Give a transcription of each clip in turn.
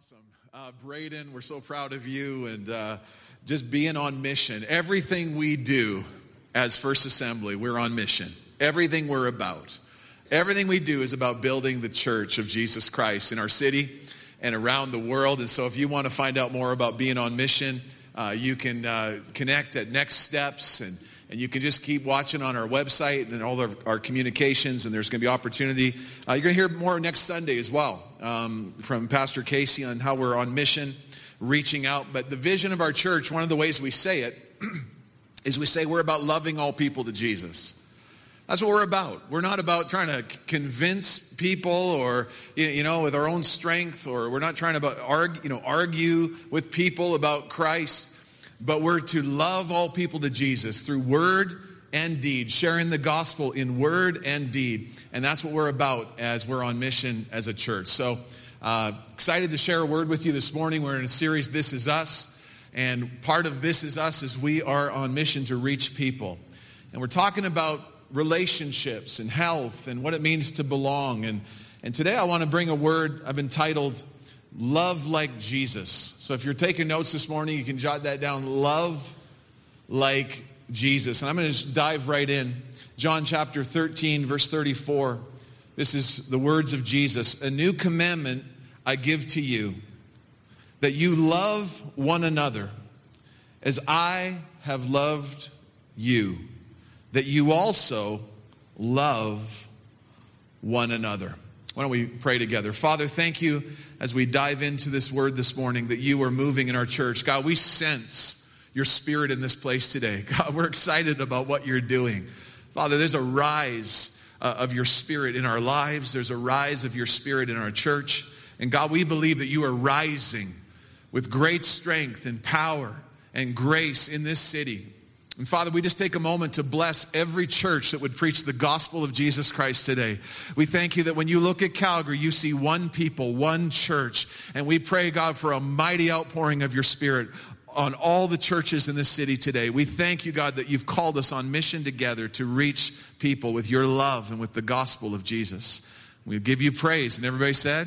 awesome. Uh, Braden, we're so proud of you and uh, just being on mission. Everything we do as First Assembly, we're on mission. Everything we're about. Everything we do is about building the church of Jesus Christ in our city and around the world. And so if you want to find out more about being on mission, uh, you can uh, connect at Next Steps and and you can just keep watching on our website and all of our communications, and there's going to be opportunity. Uh, you're going to hear more next Sunday as well um, from Pastor Casey on how we're on mission, reaching out. But the vision of our church, one of the ways we say it, is we say we're about loving all people to Jesus. That's what we're about. We're not about trying to convince people or, you know, with our own strength, or we're not trying to argue, you know, argue with people about Christ but we're to love all people to Jesus through word and deed, sharing the gospel in word and deed. And that's what we're about as we're on mission as a church. So, uh, excited to share a word with you this morning. We're in a series, This Is Us. And part of This Is Us is we are on mission to reach people. And we're talking about relationships and health and what it means to belong. And, and today I want to bring a word I've entitled Love like Jesus. So if you're taking notes this morning, you can jot that down. Love like Jesus. And I'm going to just dive right in. John chapter 13, verse 34. This is the words of Jesus. A new commandment I give to you that you love one another as I have loved you, that you also love one another. Why don't we pray together? Father, thank you as we dive into this word this morning that you are moving in our church. God, we sense your spirit in this place today. God, we're excited about what you're doing. Father, there's a rise uh, of your spirit in our lives, there's a rise of your spirit in our church. And God, we believe that you are rising with great strength and power and grace in this city. And Father, we just take a moment to bless every church that would preach the gospel of Jesus Christ today. We thank you that when you look at Calgary, you see one people, one church. And we pray, God, for a mighty outpouring of your spirit on all the churches in this city today. We thank you, God, that you've called us on mission together to reach people with your love and with the gospel of Jesus. We give you praise. And everybody said,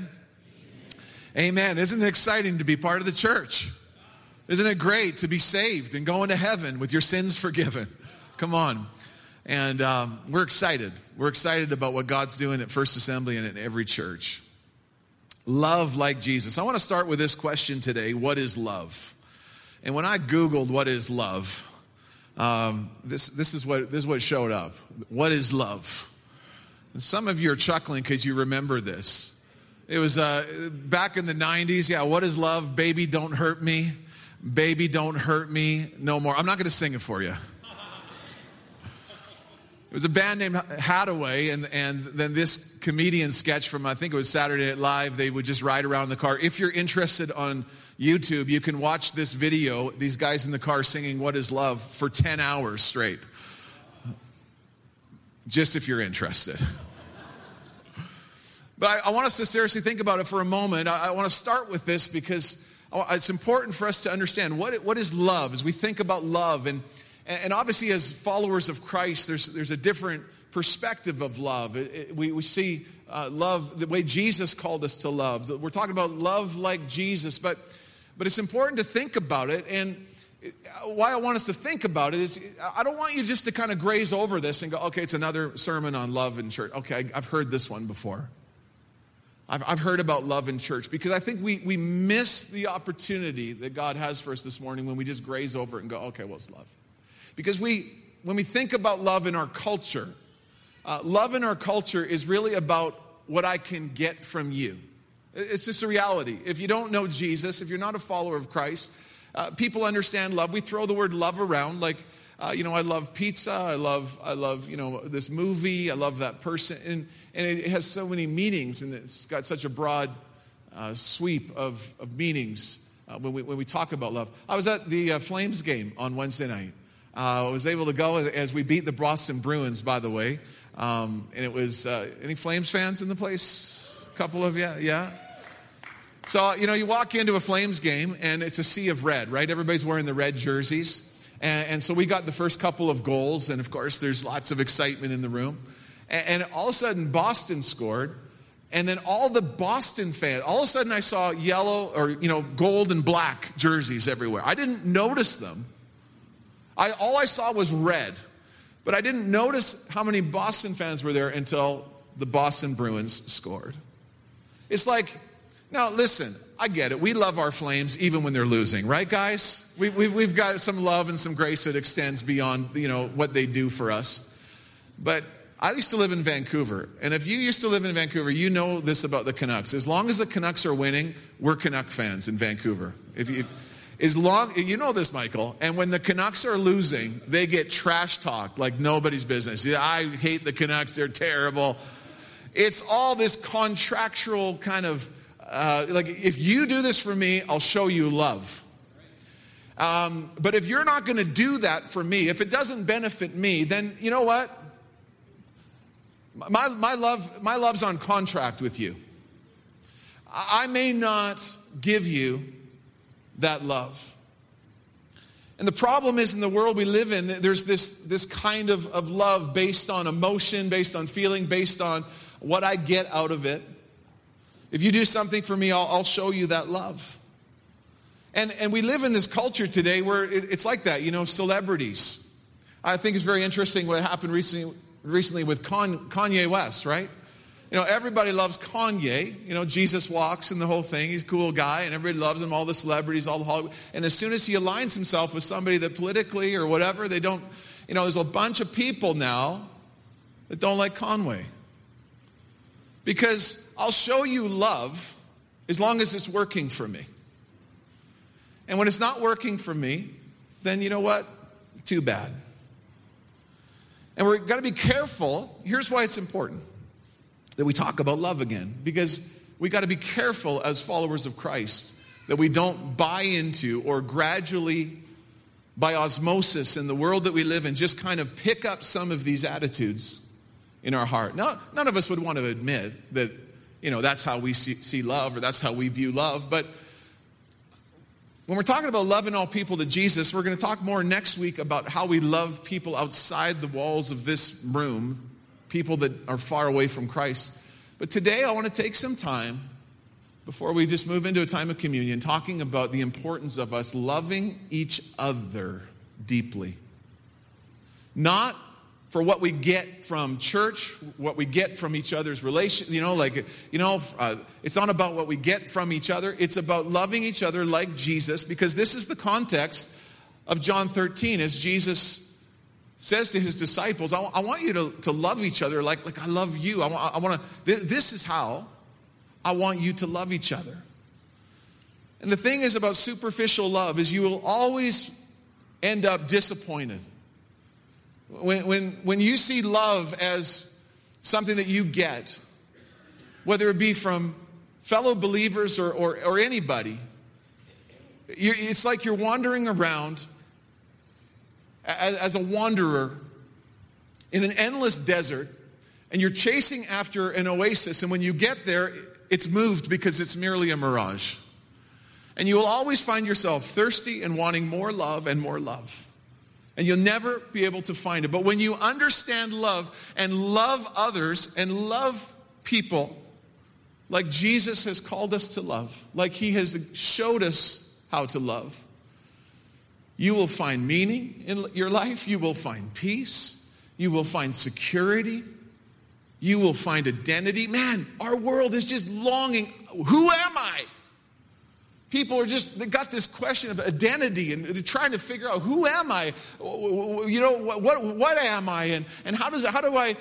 Amen. Amen. Isn't it exciting to be part of the church? Isn't it great to be saved and go into heaven with your sins forgiven? Come on. And um, we're excited. We're excited about what God's doing at First Assembly and at every church. Love like Jesus. I want to start with this question today What is love? And when I Googled what is love, um, this, this, is what, this is what showed up. What is love? And some of you are chuckling because you remember this. It was uh, back in the 90s. Yeah, what is love? Baby, don't hurt me. Baby, don't hurt me no more. I'm not going to sing it for you. It was a band named Haddaway, and, and then this comedian sketch from, I think it was Saturday Night Live, they would just ride around in the car. If you're interested on YouTube, you can watch this video, these guys in the car singing What is Love for 10 hours straight. Just if you're interested. But I, I want us to seriously think about it for a moment. I, I want to start with this because it's important for us to understand what, what is love as we think about love. And, and obviously, as followers of Christ, there's, there's a different perspective of love. It, it, we, we see uh, love the way Jesus called us to love. We're talking about love like Jesus, but, but it's important to think about it. And why I want us to think about it is I don't want you just to kind of graze over this and go, okay, it's another sermon on love in church. Okay, I've heard this one before. I've, I've heard about love in church because I think we, we miss the opportunity that God has for us this morning when we just graze over it and go, okay, what's love? Because we, when we think about love in our culture, uh, love in our culture is really about what I can get from you. It's just a reality. If you don't know Jesus, if you're not a follower of Christ, uh, people understand love. We throw the word love around like, uh, you know, I love pizza. I love, I love, you know, this movie. I love that person. And, and it has so many meanings and it's got such a broad uh, sweep of, of meanings uh, when, we, when we talk about love. I was at the uh, Flames game on Wednesday night. Uh, I was able to go as we beat the Boston Bruins, by the way. Um, and it was, uh, any Flames fans in the place? A couple of you, yeah? So, you know, you walk into a Flames game and it's a sea of red, right? Everybody's wearing the red jerseys. And, and so we got the first couple of goals, and of course, there's lots of excitement in the room. And, and all of a sudden, Boston scored. And then all the Boston fans, all of a sudden I saw yellow or, you know, gold and black jerseys everywhere. I didn't notice them. I, all I saw was red. But I didn't notice how many Boston fans were there until the Boston Bruins scored. It's like, now listen, I get it. We love our flames even when they're losing, right, guys? We, have we've, we've got some love and some grace that extends beyond, you know, what they do for us. But I used to live in Vancouver, and if you used to live in Vancouver, you know this about the Canucks. As long as the Canucks are winning, we're Canuck fans in Vancouver. If you, as long you know this, Michael, and when the Canucks are losing, they get trash talked like nobody's business. I hate the Canucks; they're terrible. It's all this contractual kind of uh, like if you do this for me, I'll show you love. Um, but if you're not going to do that for me, if it doesn't benefit me, then you know what? My, my, love, my love's on contract with you. I may not give you that love. And the problem is in the world we live in, there's this, this kind of, of love based on emotion, based on feeling, based on what I get out of it. If you do something for me, I'll, I'll show you that love. And, and we live in this culture today where it, it's like that, you know, celebrities. I think it's very interesting what happened recently, recently with Kanye West, right? You know, everybody loves Kanye. You know, Jesus walks and the whole thing. He's a cool guy, and everybody loves him, all the celebrities, all the Hollywood. And as soon as he aligns himself with somebody that politically or whatever, they don't, you know, there's a bunch of people now that don't like Kanye. Because I'll show you love as long as it's working for me. And when it's not working for me, then you know what? Too bad. And we're got to be careful. Here's why it's important that we talk about love again, because we got to be careful as followers of Christ that we don't buy into or gradually, by osmosis in the world that we live in, just kind of pick up some of these attitudes in our heart. Now, none of us would want to admit that, you know, that's how we see, see love or that's how we view love, but when we're talking about loving all people to Jesus, we're going to talk more next week about how we love people outside the walls of this room, people that are far away from Christ. But today I want to take some time before we just move into a time of communion talking about the importance of us loving each other deeply. Not for what we get from church, what we get from each other's relation. You know, like, you know, uh, it's not about what we get from each other. It's about loving each other like Jesus, because this is the context of John 13 as Jesus says to his disciples, I, I want you to, to love each other like, like I love you. I, I want to, this is how I want you to love each other. And the thing is about superficial love is you will always end up disappointed. When, when, when you see love as something that you get, whether it be from fellow believers or, or, or anybody, it's like you're wandering around as, as a wanderer in an endless desert and you're chasing after an oasis, and when you get there, it's moved because it's merely a mirage. And you will always find yourself thirsty and wanting more love and more love. And you'll never be able to find it. But when you understand love and love others and love people like Jesus has called us to love, like he has showed us how to love, you will find meaning in your life. You will find peace. You will find security. You will find identity. Man, our world is just longing. Who am I? People are just, they got this question of identity and they're trying to figure out who am I? You know, what, what, am I? And, and how, does, how, do I,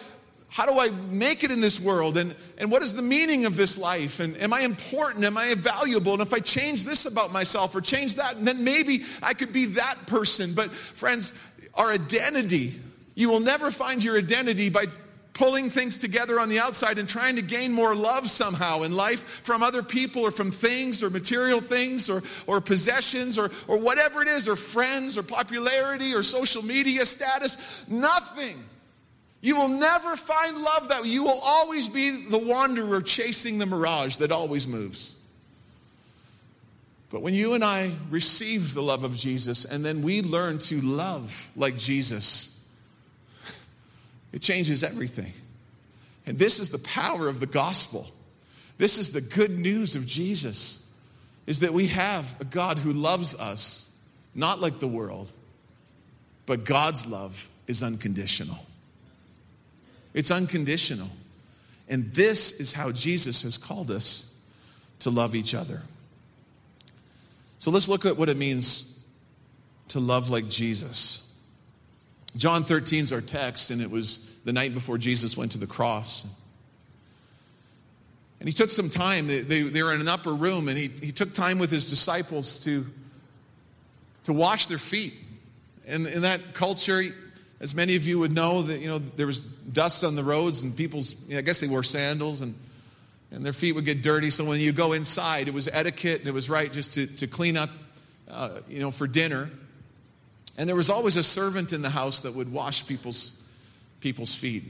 how do I make it in this world? And, and what is the meaning of this life? And am I important? Am I valuable? And if I change this about myself or change that, then maybe I could be that person. But friends, our identity, you will never find your identity by pulling things together on the outside and trying to gain more love somehow in life from other people or from things or material things or, or possessions or, or whatever it is, or friends or popularity or social media status. Nothing. You will never find love that way. You will always be the wanderer chasing the mirage that always moves. But when you and I receive the love of Jesus and then we learn to love like Jesus, it changes everything. And this is the power of the gospel. This is the good news of Jesus is that we have a God who loves us, not like the world, but God's love is unconditional. It's unconditional. And this is how Jesus has called us to love each other. So let's look at what it means to love like Jesus. John 13 is our text, and it was the night before Jesus went to the cross. And he took some time. They, they, they, were in an upper room, and he, he took time with his disciples to, to wash their feet. And in that culture, as many of you would know, that you know there was dust on the roads, and people's you know, I guess they wore sandals, and and their feet would get dirty. So when you go inside, it was etiquette, and it was right just to, to clean up, uh, you know, for dinner. And there was always a servant in the house that would wash people's, people's feet.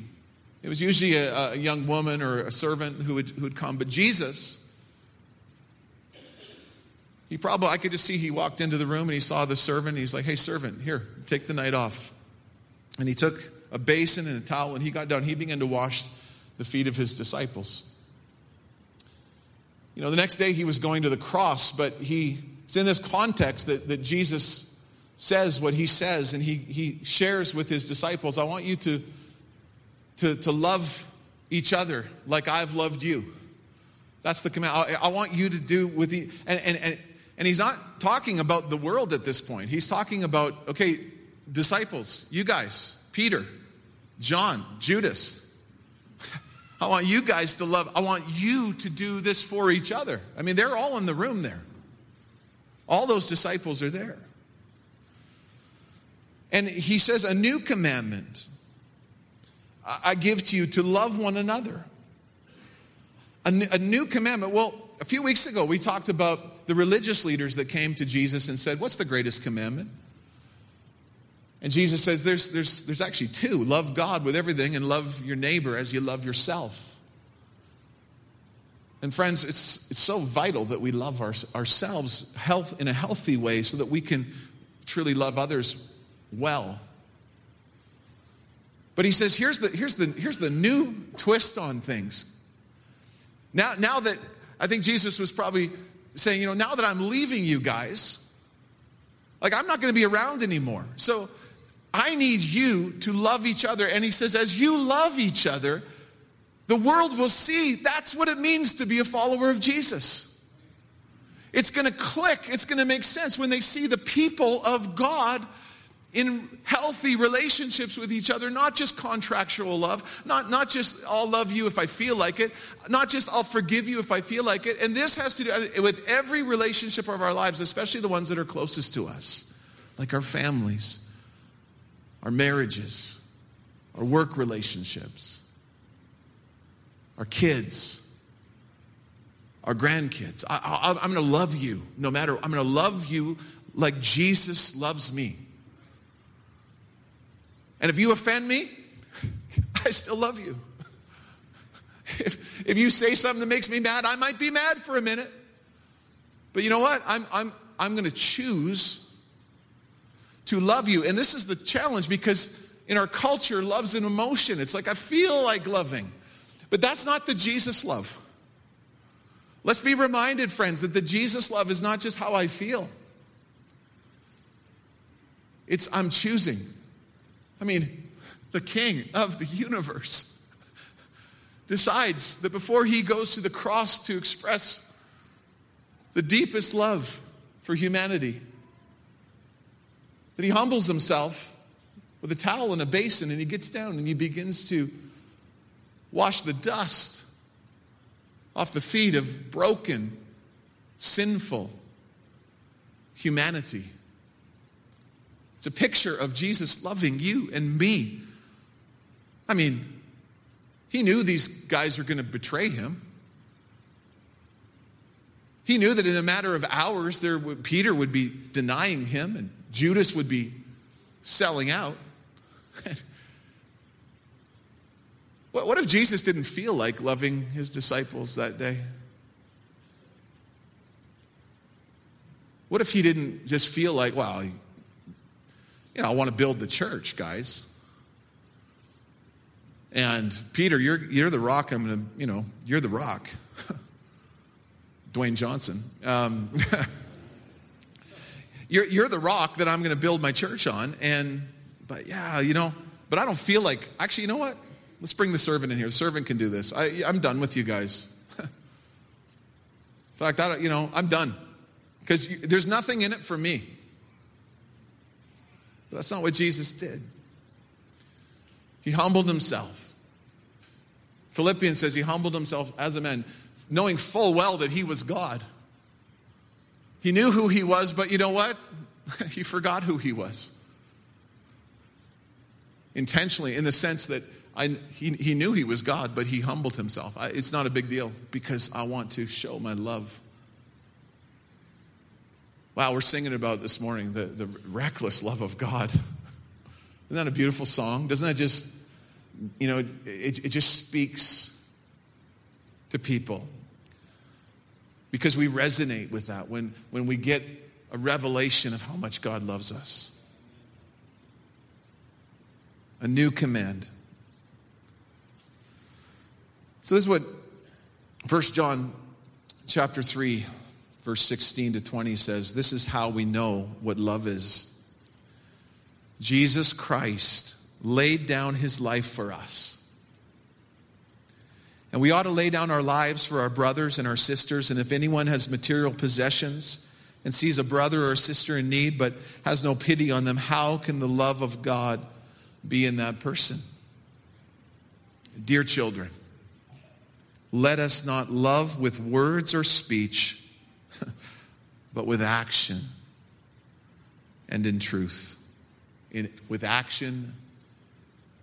It was usually a, a young woman or a servant who would, who would come. But Jesus, he probably, I could just see he walked into the room and he saw the servant. he's like, hey, servant, here, take the night off. And he took a basin and a towel and he got down. He began to wash the feet of his disciples. You know, the next day he was going to the cross, but he, it's in this context that, that Jesus says what he says, and he, he shares with his disciples I want you to, to, to love each other like I've loved you. That's the command. I, I want you to do with the, and, and, and, and he's not talking about the world at this point. He's talking about, okay, disciples, you guys, Peter, John, Judas. I want you guys to love, I want you to do this for each other. I mean, they're all in the room there. All those disciples are there. And he says, A new commandment I give to you to love one another. A, new commandment. Well, a few weeks ago, we talked about the religious leaders that came to Jesus and said, What's the greatest commandment? And Jesus says, there's, there's, there's actually two love God with everything and love your neighbor as you love yourself. And friends, it's, it's so vital that we love our, ourselves health, in a healthy way so that we can truly love others well. But he says, here's the, here's the, here's the new twist on things. Now, now that I think Jesus was probably saying, you know, now that I'm leaving you guys, like I'm not going to be around anymore. So I need you to love each other. And he says, as you love each other, the world will see that's what it means to be a follower of Jesus. It's going to click, it's going to make sense when they see the people of God in healthy relationships with each other, not just contractual love, not, not just I'll love you if I feel like it, not just I'll forgive you if I feel like it. And this has to do uh, with every relationship of our lives, especially the ones that are closest to us, like our families, our marriages, our work relationships, our kids, our grandkids. I, am going to love you no matter, I'm going to love you like Jesus loves me. And if you offend me, I still love you. If, if you say something that makes me mad, I might be mad for a minute. But you know what? I'm, I'm, I'm going to choose to love you. And this is the challenge because in our culture, love's an emotion. It's like, I feel like loving. But that's not the Jesus love. Let's be reminded, friends, that the Jesus love is not just how I feel, it's I'm choosing. I mean, the king of the universe decides that before he goes to the cross to express the deepest love for humanity, that he humbles himself with a towel and a basin and he gets down and he begins to wash the dust off the feet of broken, sinful humanity. It's a picture of Jesus loving you and me. I mean, he knew these guys were going to betray him. He knew that in a matter of hours, there would, Peter would be denying him and Judas would be selling out. what, what if Jesus didn't feel like loving his disciples that day? What if he didn't just feel like, well, you know, I want to build the church, guys. And Peter, you're, you're the rock. I'm going to, you know, you're the rock. Dwayne Johnson. Um, you're, you're the rock that I'm going to build my church on. And, but yeah, you know, but I don't feel like, actually, you know what? Let's bring the servant in here. The servant can do this. I, I'm done with you guys. in fact, I don't, you know, I'm done. Because there's nothing in it for me. But that's not what Jesus did. He humbled himself. Philippians says he humbled himself as a man, knowing full well that he was God. He knew who he was, but you know what? he forgot who he was. Intentionally, in the sense that I, he, he knew he was God, but he humbled himself. I, it's not a big deal because I want to show my love. Wow, we're singing about this morning the, the reckless love of God. Isn't that a beautiful song? Doesn't that just, you know, it, it just speaks to people because we resonate with that when, when we get a revelation of how much God loves us. A new command. So this is what 1 John chapter 3 verse 16 to 20 says, this is how we know what love is. Jesus Christ laid down his life for us and we ought to lay down our lives for our brothers and our sisters. And if anyone has material possessions and sees a brother or a sister in need but has no pity on them, how can the love of God be in that person? Dear children, let us not love with words or speech, but with action and in truth. In, with action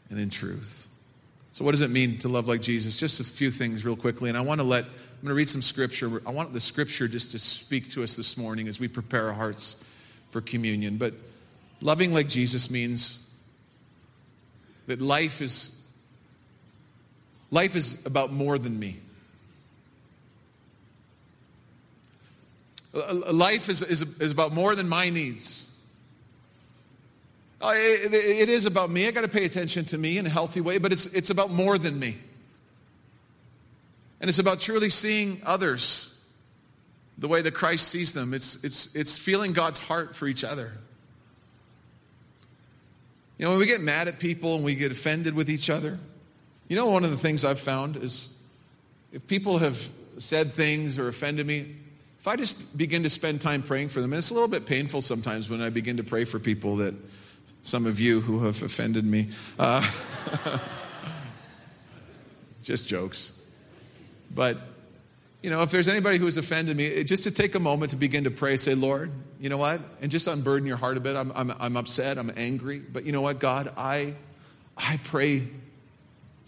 and in truth. So, what does it mean to love like Jesus? Just a few things, real quickly. And I want to let, I'm going to read some scripture. I want the scripture just to speak to us this morning as we prepare our hearts for communion. But loving like Jesus means that life is life is about more than me. Life is, is, is about more than my needs. Uh, it is about me. I got to pay attention to me in a healthy way, but it's, it's about more than me. And it's about truly seeing others the way that Christ sees them. It's, it's, it's feeling God's heart for each other. You know, when we get mad at people and we get offended with each other, you know, one of the things I've found is if people have said things or offended me, if I just begin to spend time praying for them, and it's a little bit painful sometimes when I begin to pray for people that some of you who have offended me. Uh, just jokes. But, you know, if there's anybody who has offended me, just to take a moment to begin to pray, say, Lord, you know what? And just unburden your heart a bit. I'm, I'm, I'm upset, I'm angry. But you know what, God? I, I pray.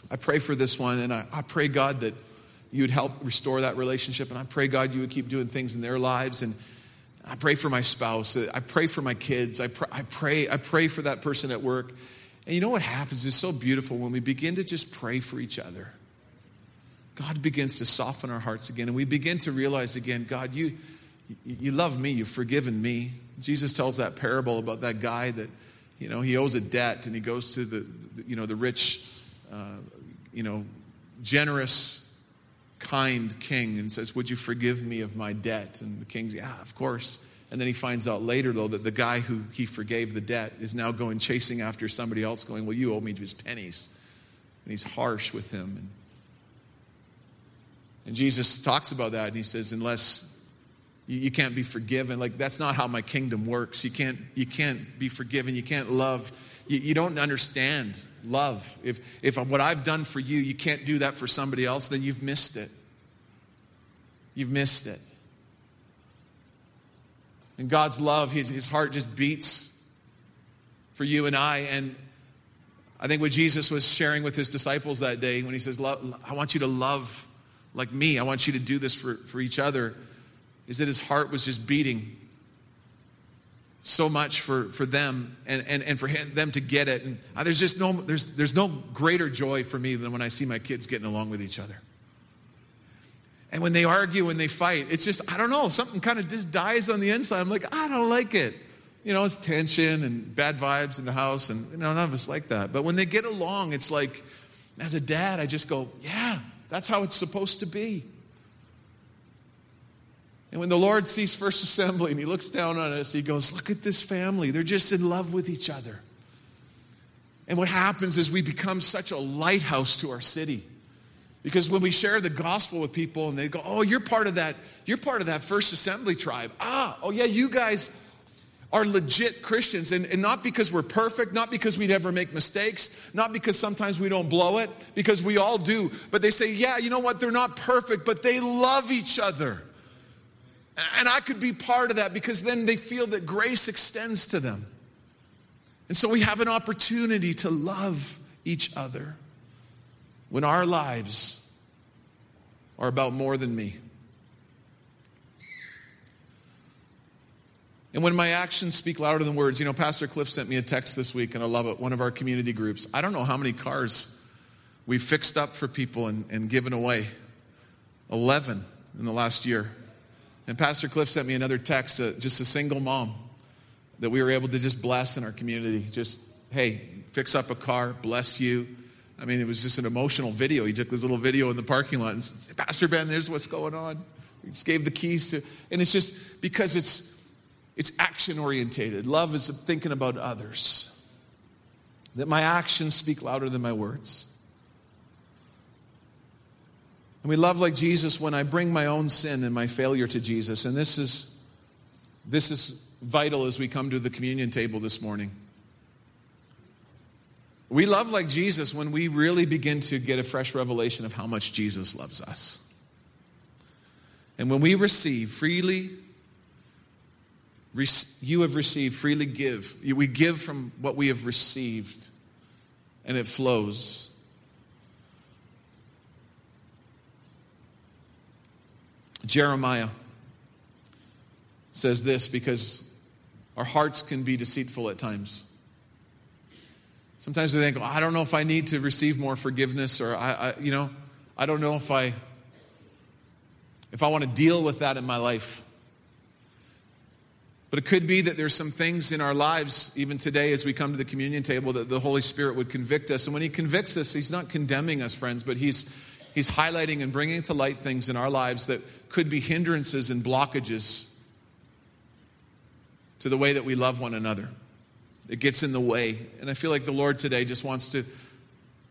I pray for this one, and I, I pray, God, that you'd help restore that relationship. And I pray, God, you would keep doing things in their lives. And I pray for my spouse. I pray for my kids. I pray, I pray, I pray for that person at work. And you know what happens? It's so beautiful when we begin to just pray for each other. God begins to soften our hearts again, and we begin to realize again, God, you, you love me. You've forgiven me. Jesus tells that parable about that guy that, you know, he owes a debt, and he goes to the, you know, the rich, uh, you know, generous kind king and says, Would you forgive me of my debt? And the king's, Yeah, of course. And then he finds out later, though, that the guy who he forgave the debt is now going chasing after somebody else, going, Well, you owe me just pennies. And he's harsh with him. And, and Jesus talks about that, and he says, Unless you, you can't be forgiven, like that's not how my kingdom works. You can't, you can't be forgiven, you can't love, you, you don't understand love. If, if what I've done for you, you can't do that for somebody else, then you've missed it. You've missed it. And God's love, his, his heart just beats for you and I. And I think what Jesus was sharing with his disciples that day when he says, Love, I want you to love like me, I want you to do this for, for each other, is that his heart was just beating so much for, for them and, and, and for him, them to get it. And uh, there's just no, there's, there's no greater joy for me than when I see my kids getting along with each other. And when they argue, when they fight, it's just, I don't know, something kind of just dies on the inside. I'm like, I don't like it. You know, it's tension and bad vibes in the house, and you know, none of us like that. But when they get along, it's like, as a dad, I just go, yeah, that's how it's supposed to be. And when the Lord sees First Assembly and he looks down on us, he goes, Look at this family. They're just in love with each other. And what happens is we become such a lighthouse to our city. Because when we share the gospel with people and they go, Oh, you're part of that, you're part of that First Assembly tribe. Ah, oh yeah, you guys are legit Christians. And, and not because we're perfect, not because we never make mistakes, not because sometimes we don't blow it, because we all do. But they say, Yeah, you know what? They're not perfect, but they love each other. And I could be part of that because then they feel that grace extends to them. And so we have an opportunity to love each other when our lives are about more than me. And when my actions speak louder than words, you know, Pastor Cliff sent me a text this week, and I love it. One of our community groups. I don't know how many cars we've fixed up for people and, and given away 11 in the last year. And Pastor Cliff sent me another text, uh, just a single mom that we were able to just bless in our community. Just, hey, fix up a car, bless you. I mean, it was just an emotional video. He took this little video in the parking lot and said, Pastor Ben, there's what's going on. He just gave the keys to, and it's just because it's it's action orientated. Love is thinking about others. That my actions speak louder than my words. And we love like Jesus when I bring my own sin and my failure to Jesus. And this is this is vital as we come to the communion table this morning. We love like Jesus when we really begin to get a fresh revelation of how much Jesus loves us. And when we receive freely, you have received, freely give. We give from what we have received, and it flows. Jeremiah says this because our hearts can be deceitful at times. Sometimes we think, I don't know if I need to receive more forgiveness, or I, I, you know, I don't know if I, if I want to deal with that in my life. But it could be that there's some things in our lives, even today as we come to the communion table, that the Holy Spirit would convict us. And when He convicts us, He's not condemning us, friends, but He's, he's highlighting and bringing to light things in our lives that could be hindrances and blockages to the way that we love one another. It gets in the way. And I feel like the Lord today just wants to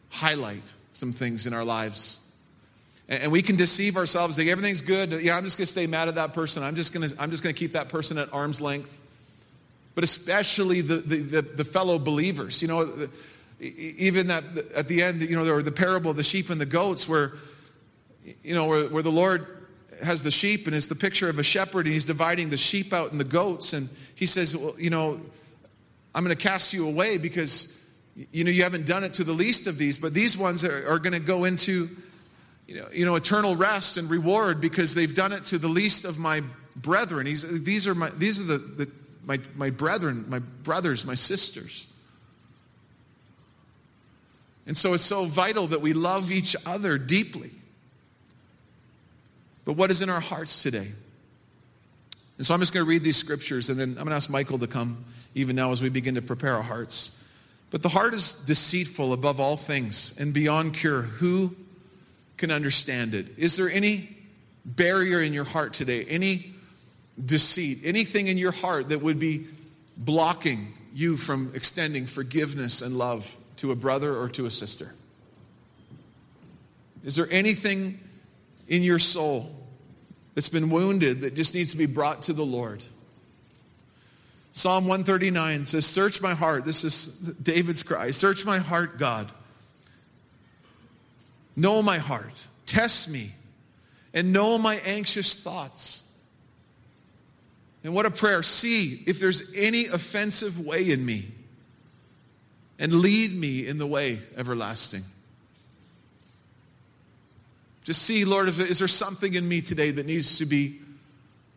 highlight some things in our lives. And we can deceive ourselves, think everything's good. Yeah, I'm just going to stay mad at that person. I'm just going to, I'm just going to keep that person at arm's length. But especially the, the, the, the fellow believers. You know, even that at the end, you know, there the parable of the sheep and the goats where, you know, where, where the Lord has the sheep and it's the picture of a shepherd and he's dividing the sheep out and the goats. And he says, well, you know, I'm going to cast you away because, you know, you haven't done it to the least of these, but these ones are, are going to go into, you know, you know, eternal rest and reward because they've done it to the least of my brethren. He's, these are, my, these are the, the, my, my brethren, my brothers, my sisters. And so it's so vital that we love each other deeply. But what is in our hearts today? And so I'm just going to read these scriptures and then I'm going to ask Michael to come even now as we begin to prepare our hearts. But the heart is deceitful above all things and beyond cure. Who can understand it? Is there any barrier in your heart today? Any deceit? Anything in your heart that would be blocking you from extending forgiveness and love to a brother or to a sister? Is there anything in your soul that's been wounded that just needs to be brought to the Lord. Psalm 139 says, Search my heart. This is David's cry. Search my heart, God. Know my heart. Test me and know my anxious thoughts. And what a prayer. See if there's any offensive way in me and lead me in the way everlasting. Just see, Lord, is there something in me today that needs to be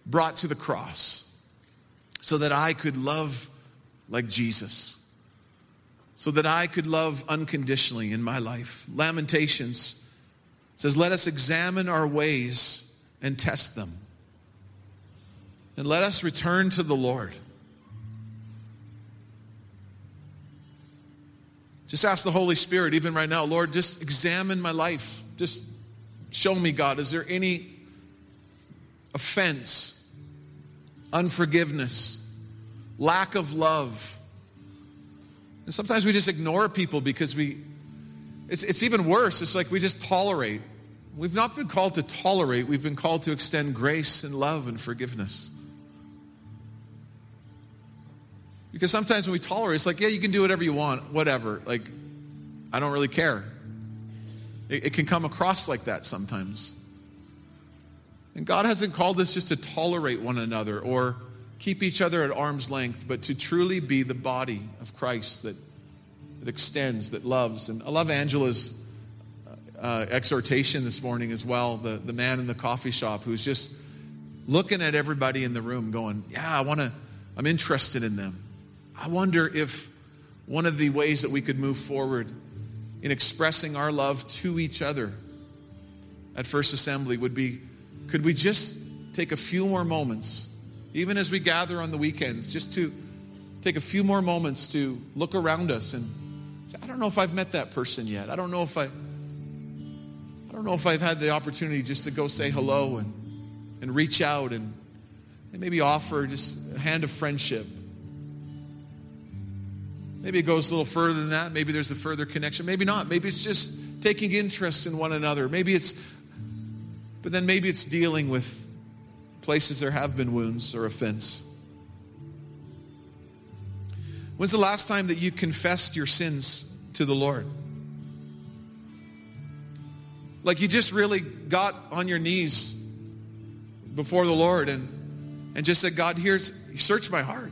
brought to the cross so that I could love like Jesus, so that I could love unconditionally in my life? Lamentations says, Let us examine our ways and test them. And let us return to the Lord. Just ask the Holy Spirit, even right now, Lord, just examine my life. Just Show me, God, is there any offense, unforgiveness, lack of love. And sometimes we just ignore people because we, it's, it's even worse. It's like we just tolerate. We've not been called to tolerate, we've been called to extend grace and love and forgiveness. Because sometimes when we tolerate, it's like, yeah, you can do whatever you want, whatever. Like, I don't really care. It, it can come across like that sometimes. And God hasn't called us just to tolerate one another or keep each other at arm's length, but to truly be the body of Christ that, that extends, that loves. And I love Angela's uh, exhortation this morning as well, the, the man in the coffee shop who's just looking at everybody in the room going, Yeah, I want to, I'm interested in them. I wonder if one of the ways that we could move forward in expressing our love to each other at First Assembly would be could we just take a few more moments, even as we gather on the weekends, just to take a few more moments to look around us and say, I don't know if I've met that person yet. I don't know if I I don't know if I've had the opportunity just to go say hello and, and reach out and, and maybe offer just a hand of friendship Maybe it goes a little further than that. Maybe there's a further connection. Maybe not. Maybe it's just taking interest in one another. Maybe it's, but then maybe it's dealing with places there have been wounds or offense. When's the last time that you confessed your sins to the Lord? Like you just really got on your knees before the Lord and, and just said, God, here's, search my heart.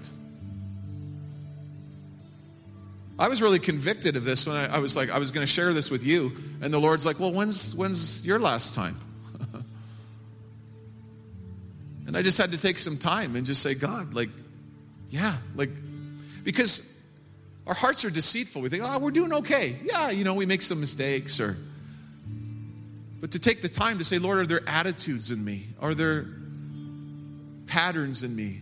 I was really convicted of this when I, I was like, I was going to share this with you. And the Lord's like, well, when's, when's your last time? and I just had to take some time and just say, God, like, yeah, like, because our hearts are deceitful. We think, oh, we're doing okay. Yeah, you know, we make some mistakes or. But to take the time to say, Lord, are there attitudes in me? Are there patterns in me?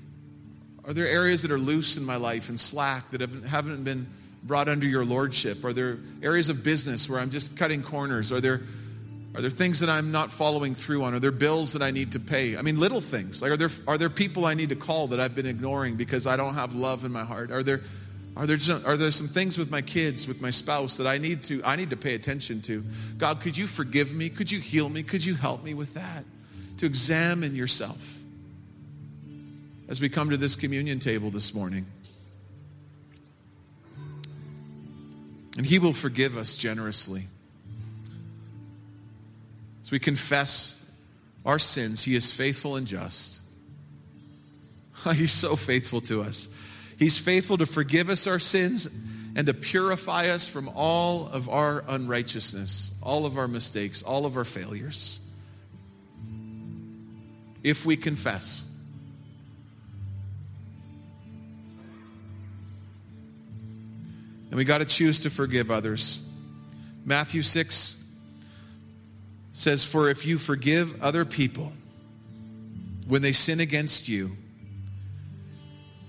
Are there areas that are loose in my life and slack that haven't, haven't been brought under your lordship? Are there areas of business where I'm just cutting corners? Are there are there things that I'm not following through on? Are there bills that I need to pay? I mean, little things. Like, are there are there people I need to call that I've been ignoring because I don't have love in my heart? Are there are there some, are there some things with my kids, with my spouse that I need to I need to pay attention to? God, could you forgive me? Could you heal me? Could you help me with that? To examine yourself as we come to this communion table this morning. And He will forgive us generously. As we confess our sins, He is faithful and just. He's so faithful to us. He's faithful to forgive us our sins and to purify us from all of our unrighteousness, all of our mistakes, all of our failures. If we confess. We got to choose to forgive others. Matthew 6 says, For if you forgive other people when they sin against you,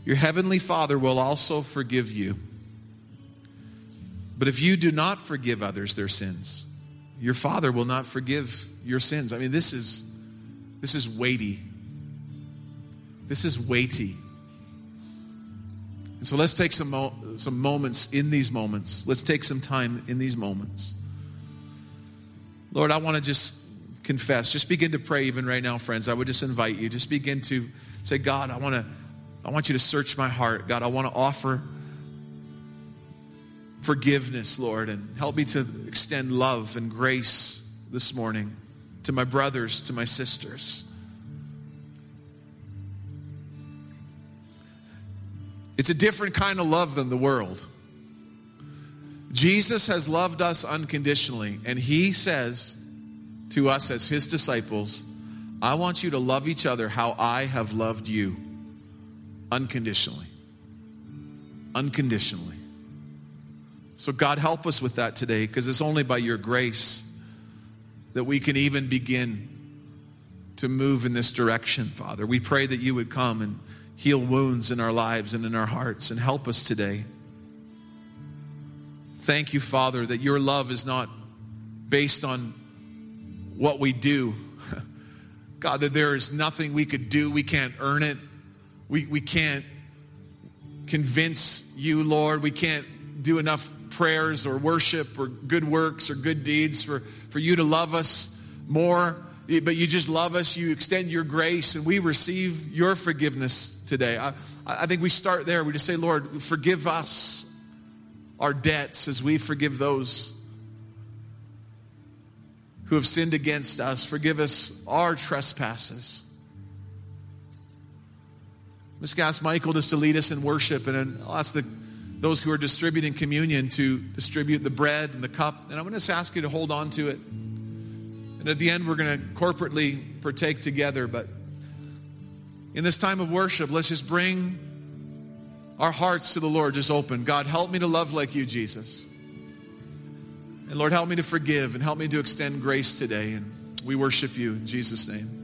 your heavenly Father will also forgive you. But if you do not forgive others their sins, your Father will not forgive your sins. I mean, this is this is weighty. This is weighty. And so let's take some, mo- some moments in these moments. Let's take some time in these moments. Lord, I want to just confess. Just begin to pray even right now, friends. I would just invite you. Just begin to say, God, I want to I want you to search my heart. God, I want to offer forgiveness, Lord, and help me to extend love and grace this morning to my brothers, to my sisters. It's a different kind of love than the world. Jesus has loved us unconditionally, and he says to us as his disciples, I want you to love each other how I have loved you unconditionally. Unconditionally. So, God, help us with that today because it's only by your grace that we can even begin to move in this direction, Father. We pray that you would come and heal wounds in our lives and in our hearts and help us today. Thank you, Father, that your love is not based on what we do, God, that there is nothing we could do. We can't earn it. We, we can't convince you, Lord. We can't do enough prayers or worship or good works or good deeds for, for you to love us more. But you just love us. You extend your grace, and we receive your forgiveness today. I, I think we start there. We just say, Lord, forgive us our debts as we forgive those who have sinned against us. Forgive us our trespasses. I'm ask Michael just to lead us in worship, and I'll ask the, those who are distributing communion to distribute the bread and the cup. And I'm going to ask you to hold on to it. And at the end, we're going to corporately partake together. But in this time of worship, let's just bring our hearts to the Lord just open. God, help me to love like you, Jesus. And Lord, help me to forgive and help me to extend grace today. And we worship you in Jesus' name.